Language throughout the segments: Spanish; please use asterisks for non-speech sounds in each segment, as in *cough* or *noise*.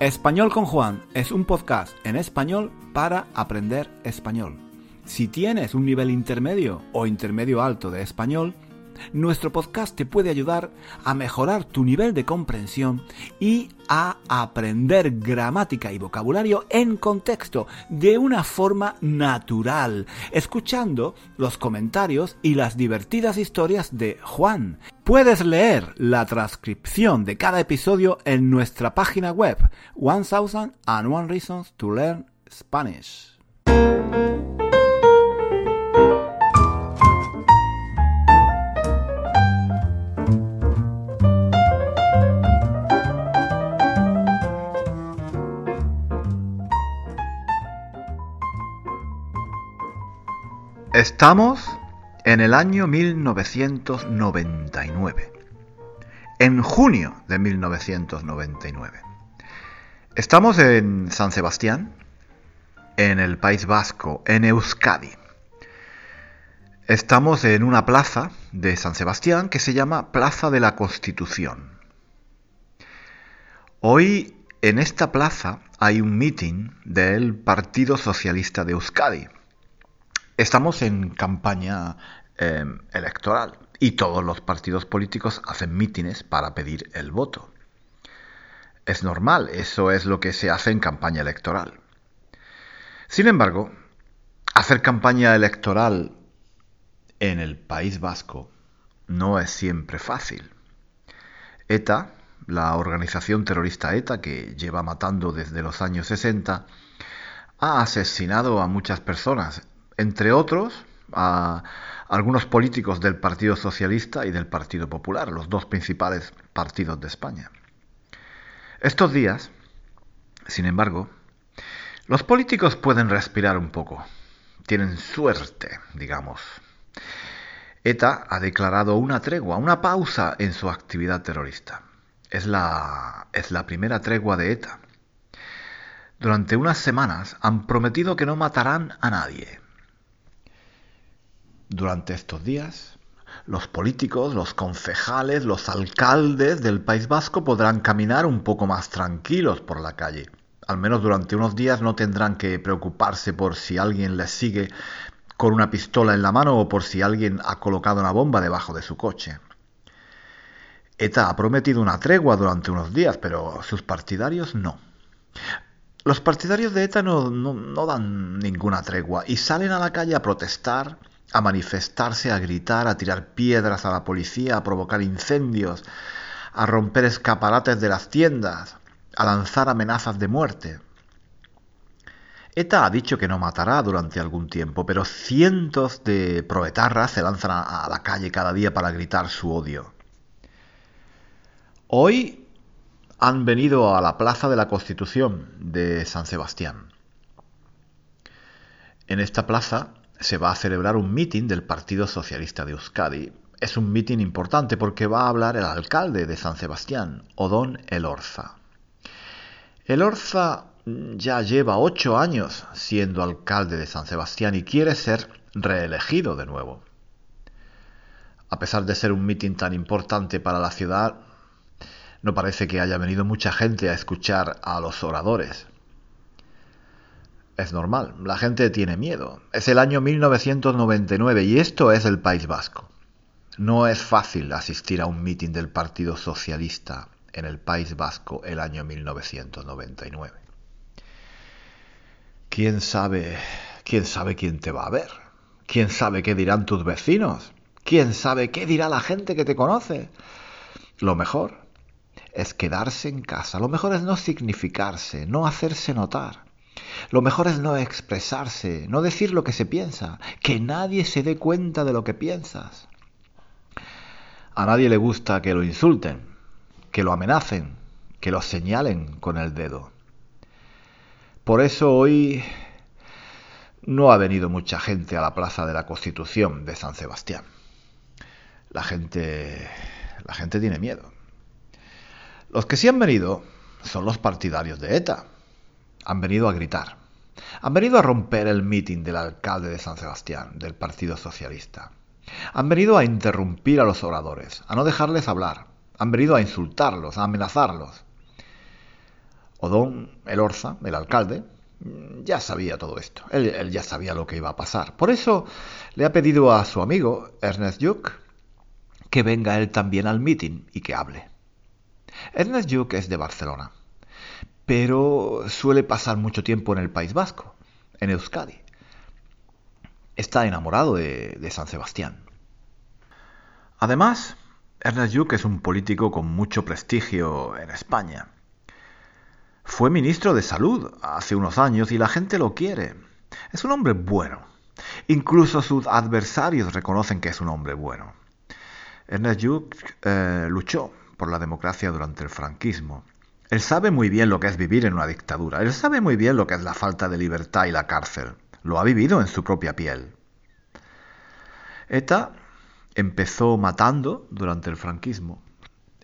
Español con Juan es un podcast en español para aprender español. Si tienes un nivel intermedio o intermedio alto de español, nuestro podcast te puede ayudar a mejorar tu nivel de comprensión y a aprender gramática y vocabulario en contexto de una forma natural, escuchando los comentarios y las divertidas historias de Juan. Puedes leer la transcripción de cada episodio en nuestra página web 1001 Reasons to Learn Spanish. Estamos en el año 1999. En junio de 1999. Estamos en San Sebastián, en el País Vasco, en Euskadi. Estamos en una plaza de San Sebastián que se llama Plaza de la Constitución. Hoy en esta plaza hay un meeting del Partido Socialista de Euskadi Estamos en campaña em, electoral y todos los partidos políticos hacen mítines para pedir el voto. Es normal, eso es lo que se hace en campaña electoral. Sin embargo, hacer campaña electoral en el País Vasco no es siempre fácil. ETA, la organización terrorista ETA que lleva matando desde los años 60, ha asesinado a muchas personas entre otros, a algunos políticos del Partido Socialista y del Partido Popular, los dos principales partidos de España. Estos días, sin embargo, los políticos pueden respirar un poco. Tienen suerte, digamos. ETA ha declarado una tregua, una pausa en su actividad terrorista. Es la, es la primera tregua de ETA. Durante unas semanas han prometido que no matarán a nadie, durante estos días, los políticos, los concejales, los alcaldes del País Vasco podrán caminar un poco más tranquilos por la calle. Al menos durante unos días no tendrán que preocuparse por si alguien les sigue con una pistola en la mano o por si alguien ha colocado una bomba debajo de su coche. ETA ha prometido una tregua durante unos días, pero sus partidarios no. Los partidarios de ETA no, no dan ninguna tregua y salen a la calle a protestar, a manifestarse, a gritar, a tirar piedras a la policía, a provocar incendios, a romper escaparates de las tiendas, a lanzar amenazas de muerte. ETA ha dicho que no matará durante algún tiempo, pero cientos de proetarras se lanzan a, la calle cada día para gritar su odio. Hoy han venido a la Plaza de la Constitución de San Sebastián. En esta plaza se va a celebrar un mitin del Partido Socialista de Euskadi. Es un mitin importante porque va a hablar el alcalde de San Sebastián, Odón Elorza. Elorza ya lleva ocho años siendo alcalde de San Sebastián y quiere ser reelegido de nuevo. A pesar de ser un mitin tan importante para la ciudad, no parece que haya venido mucha gente a escuchar a los oradores. Es normal, la gente tiene miedo. Es el año 1999 y esto es el País Vasco. No es fácil asistir a un mitin del Partido Socialista en el País Vasco el año 1999. ¿Quién sabe, quién sabe quién te va a ver? ¿Quién sabe qué dirán tus vecinos? ¿Quién sabe qué dirá la gente que te conoce? Lo mejor es quedarse en casa, lo mejor es no significarse, no hacerse notar. Lo mejor es no expresarse, no decir lo que se piensa, que nadie se dé cuenta de lo que piensas. A nadie le gusta que lo insulten, que lo amenacen, que lo señalen con el dedo. Por eso hoy no ha venido mucha gente a la Plaza de la Constitución de San Sebastián. La gente la gente tiene miedo. Los que sí han venido son los partidarios de ETA han venido a gritar. Han venido a romper el mitin del alcalde de San Sebastián, del Partido Socialista. Han venido a interrumpir a los oradores, a no dejarles hablar. Han venido a insultarlos, a amenazarlos. Odón Elorza, el alcalde, ya sabía todo esto. Él, ya sabía lo que iba a pasar. Por eso le ha pedido a su amigo Ernest Lluch que venga él también al meeting y que hable. Ernest Lluch es de Barcelona, pero suele pasar mucho tiempo en el País Vasco, en Euskadi. Está enamorado de, San Sebastián. Además, Ernest Lluch es un político con mucho prestigio en España. Fue ministro de Salud hace unos años y la gente lo quiere. Es un hombre bueno. Incluso sus adversarios reconocen que es un hombre bueno. Ernest Lluch eh, luchó por la democracia durante el franquismo. Él sabe muy bien lo que es vivir en una dictadura. Él sabe muy bien lo que es la falta de libertad y la cárcel. Lo ha vivido en su propia piel. ETA empezó matando durante el franquismo,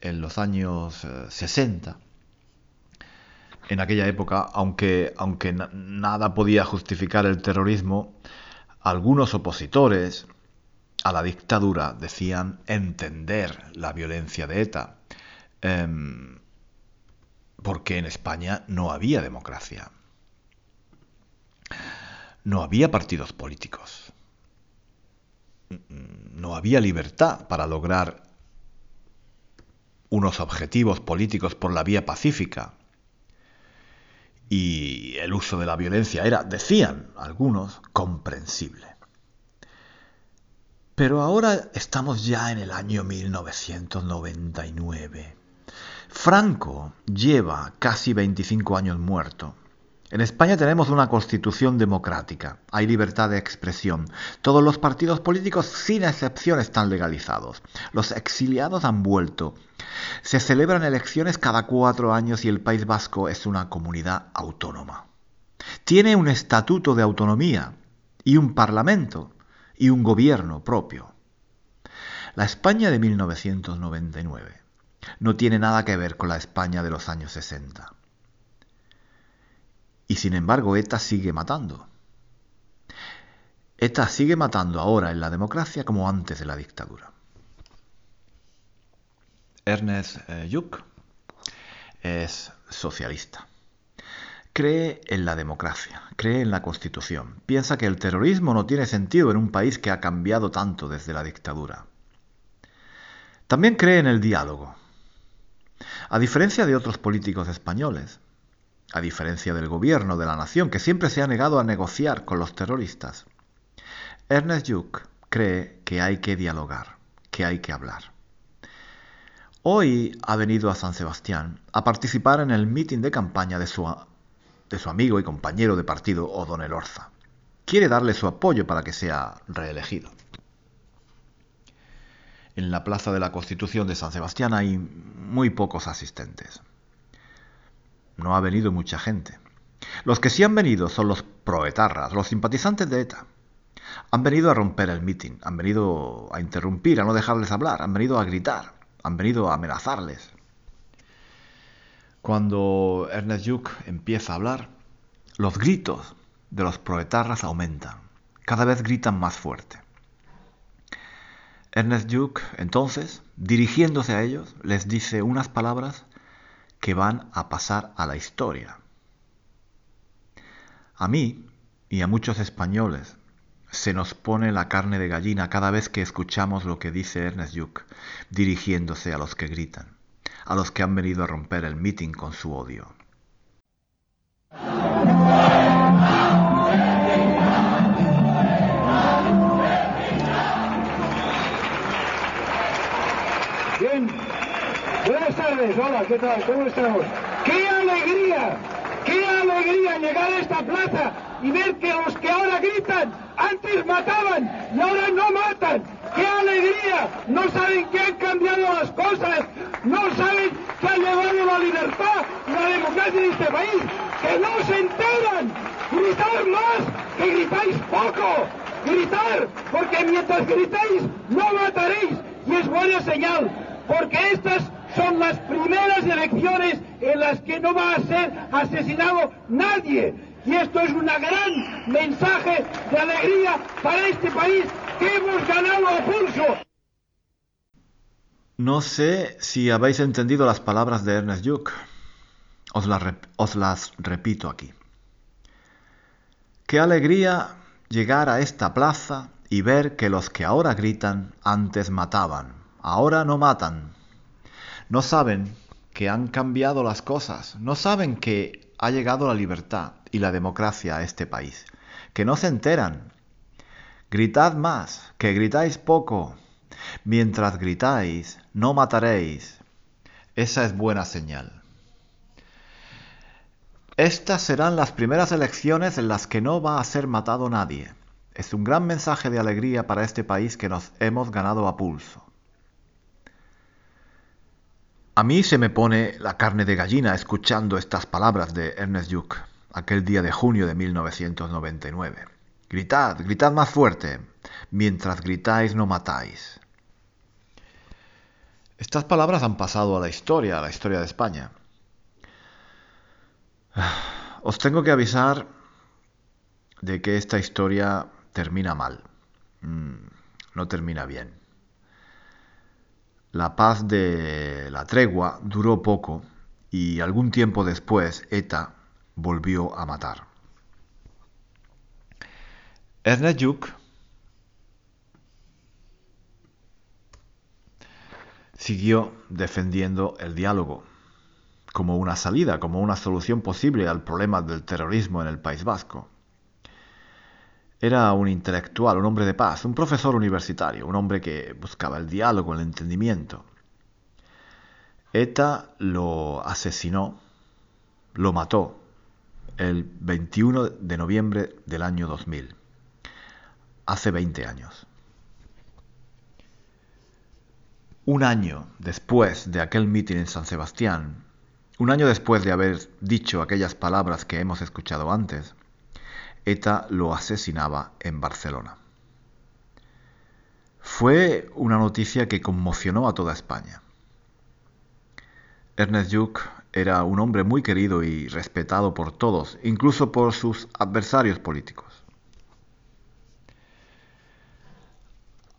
en los años 60. Eh, en aquella época, aunque, aunque nada podía justificar el terrorismo, algunos opositores a la dictadura decían entender la violencia de ETA, em, porque en España no había democracia, no había partidos políticos, no había libertad para lograr unos objetivos políticos por la vía pacífica y el uso de la violencia era, decían algunos, comprensible. Pero ahora estamos ya en el año 1999. Franco lleva casi 25 años muerto. En España tenemos una constitución democrática, hay libertad de expresión, todos los partidos políticos sin excepción están legalizados, los exiliados han vuelto, se celebran elecciones cada cuatro años y el País Vasco es una comunidad autónoma. Tiene un estatuto de autonomía y un parlamento y un gobierno propio. La España de 1999 no tiene nada que ver con la España de los años 60. Y sin embargo, ETA sigue matando. ETA sigue matando ahora en la democracia como antes de la dictadura. Ernest Lluch eh, es socialista. Cree en la democracia, cree en la Constitución. Piensa que el terrorismo no tiene sentido en un país que ha cambiado tanto desde la dictadura. También cree en el diálogo. A diferencia de otros políticos españoles, a diferencia del gobierno de la nación, que siempre se ha negado a negociar con los terroristas, Ernest Lluch cree que hay que dialogar, que hay que hablar. Hoy ha venido a San Sebastián a participar en el mitin de campaña de su, de su amigo y compañero de partido O'Donnell Orza. Quiere darle su apoyo para que sea reelegido. En la Plaza de la Constitución de San Sebastián hay muy pocos asistentes no ha venido mucha gente. Los que sí han venido son los proetarras, los simpatizantes de ETA. Han venido a romper el mitin, han venido a interrumpir, a no dejarles hablar, han venido a gritar, han venido a amenazarles. Cuando Ernest Lluch empieza a hablar, los gritos de los proetarras aumentan, cada vez gritan más fuerte. Ernest Lluch, entonces, dirigiéndose a ellos, les dice unas palabras que van a pasar a la historia. A mí y a muchos españoles se nos pone la carne de gallina cada vez que escuchamos lo que dice Ernest Lluch, dirigiéndose a los que gritan, a los que han venido a romper el meeting con su odio. Hola, ¿qué tal? ¿Cómo estamos? ¡Qué alegría! ¡Qué alegría llegar a esta plaza y ver que los que ahora gritan antes mataban y ahora no matan! ¡Qué alegría! No saben que han cambiado las cosas, no saben que ha llegado la libertad y la democracia en este país, que no se enteran. Gritar más, que gritáis poco. Gritar, porque mientras gritáis no mataréis y es buena señal, porque estas son las primeras elecciones en las que no va a ser asesinado nadie. Y esto es un gran mensaje de alegría para este país que hemos ganado a pulso. No sé si habéis entendido las palabras de Ernest os, os las repito aquí. Qué alegría llegar a esta plaza y ver que los que ahora gritan antes mataban, ahora no matan. No saben que han cambiado las cosas, no saben que ha llegado la libertad y la democracia a este país, que no se enteran. Gritad más, que gritáis poco. Mientras gritáis, no mataréis. Esa es buena señal. Estas serán las primeras elecciones en las que no va a ser matado nadie. Es un gran mensaje de alegría para este país que nos hemos ganado a pulso. A mí se me pone la carne de gallina escuchando estas palabras de Ernest Lluch aquel día de junio de 1999. Gritad, gritad más fuerte. Mientras gritáis no matáis. Estas palabras han pasado a la historia, a la historia de España. *sighs* Os tengo que avisar de que esta historia termina mal. Mm, no termina bien. La paz de la tregua duró poco y algún tiempo después ETA volvió a matar. Ernest Juk siguió defendiendo el diálogo como una salida, como una solución posible al problema del terrorismo en el País Vasco. Era un intelectual, un hombre de paz, un profesor universitario, un hombre que buscaba el diálogo, el entendimiento. ETA lo asesinó, lo mató el 21 de noviembre del año 2000, hace 20 años. Un año después de aquel mitin en San Sebastián, un año después de haber dicho aquellas palabras que hemos escuchado antes, ETA lo asesinaba en Barcelona. Fue una noticia que conmocionó a toda España. Ernest Lluch era un hombre muy querido y respetado por todos, incluso por sus adversarios políticos.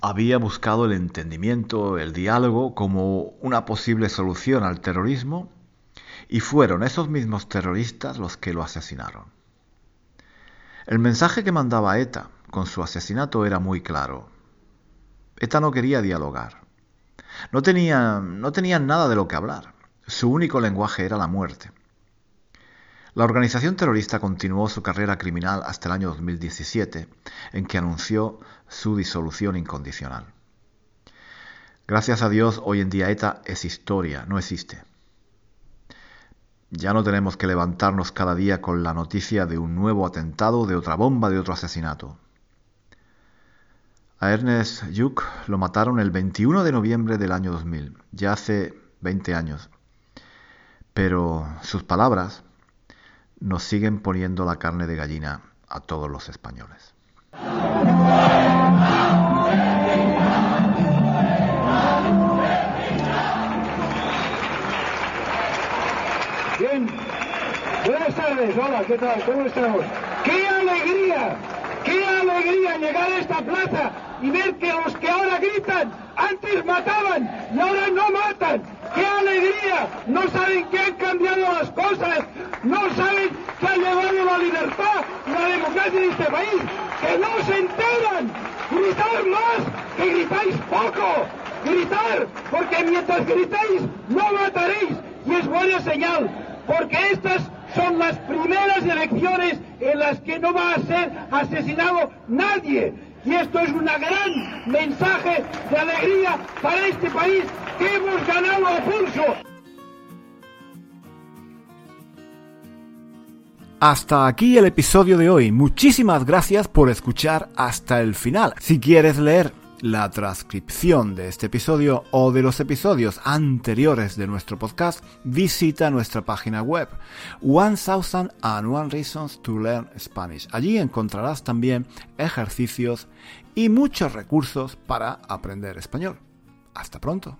Había buscado el entendimiento, el diálogo como una posible solución al terrorismo y fueron esos mismos terroristas los que lo asesinaron. El mensaje que mandaba ETA con su asesinato era muy claro. ETA no quería dialogar. No tenían, no nada de lo que hablar. Su único lenguaje era la muerte. La organización terrorista continuó su carrera criminal hasta el año 2017, en que anunció su disolución incondicional. Gracias a Dios, hoy en día ETA es historia, no existe. Ya no tenemos que levantarnos cada día con la noticia de un nuevo atentado, de otra bomba, de otro asesinato. A Ernest Yuk lo mataron el 21 de noviembre del año 2000, ya hace 20 años. Pero sus palabras nos siguen poniendo la carne de gallina a todos los españoles. Hola, ¿qué tal? ¿Cómo estamos? ¡Qué alegría! ¡Qué alegría llegar a esta plaza y ver que los que ahora gritan antes mataban y ahora no matan! ¡Qué alegría! No saben que han cambiado las cosas, no saben que ha llegado la libertad y la democracia en este país, que no se enteran. Gritar más, que gritáis poco. Gritar, porque mientras gritáis no mataréis y es buena señal, porque estas son las primeras elecciones en las que no va a ser asesinado nadie. Y esto es un gran mensaje de alegría para este país que hemos ganado a pulso. Hasta aquí el episodio de hoy. Muchísimas gracias por escuchar hasta el final. Si quieres leer la transcripción de este episodio o de los episodios anteriores de nuestro podcast, visita nuestra página web 1000 and One Reasons to Learn Spanish. Allí encontrarás también ejercicios y muchos recursos para aprender español. Hasta pronto.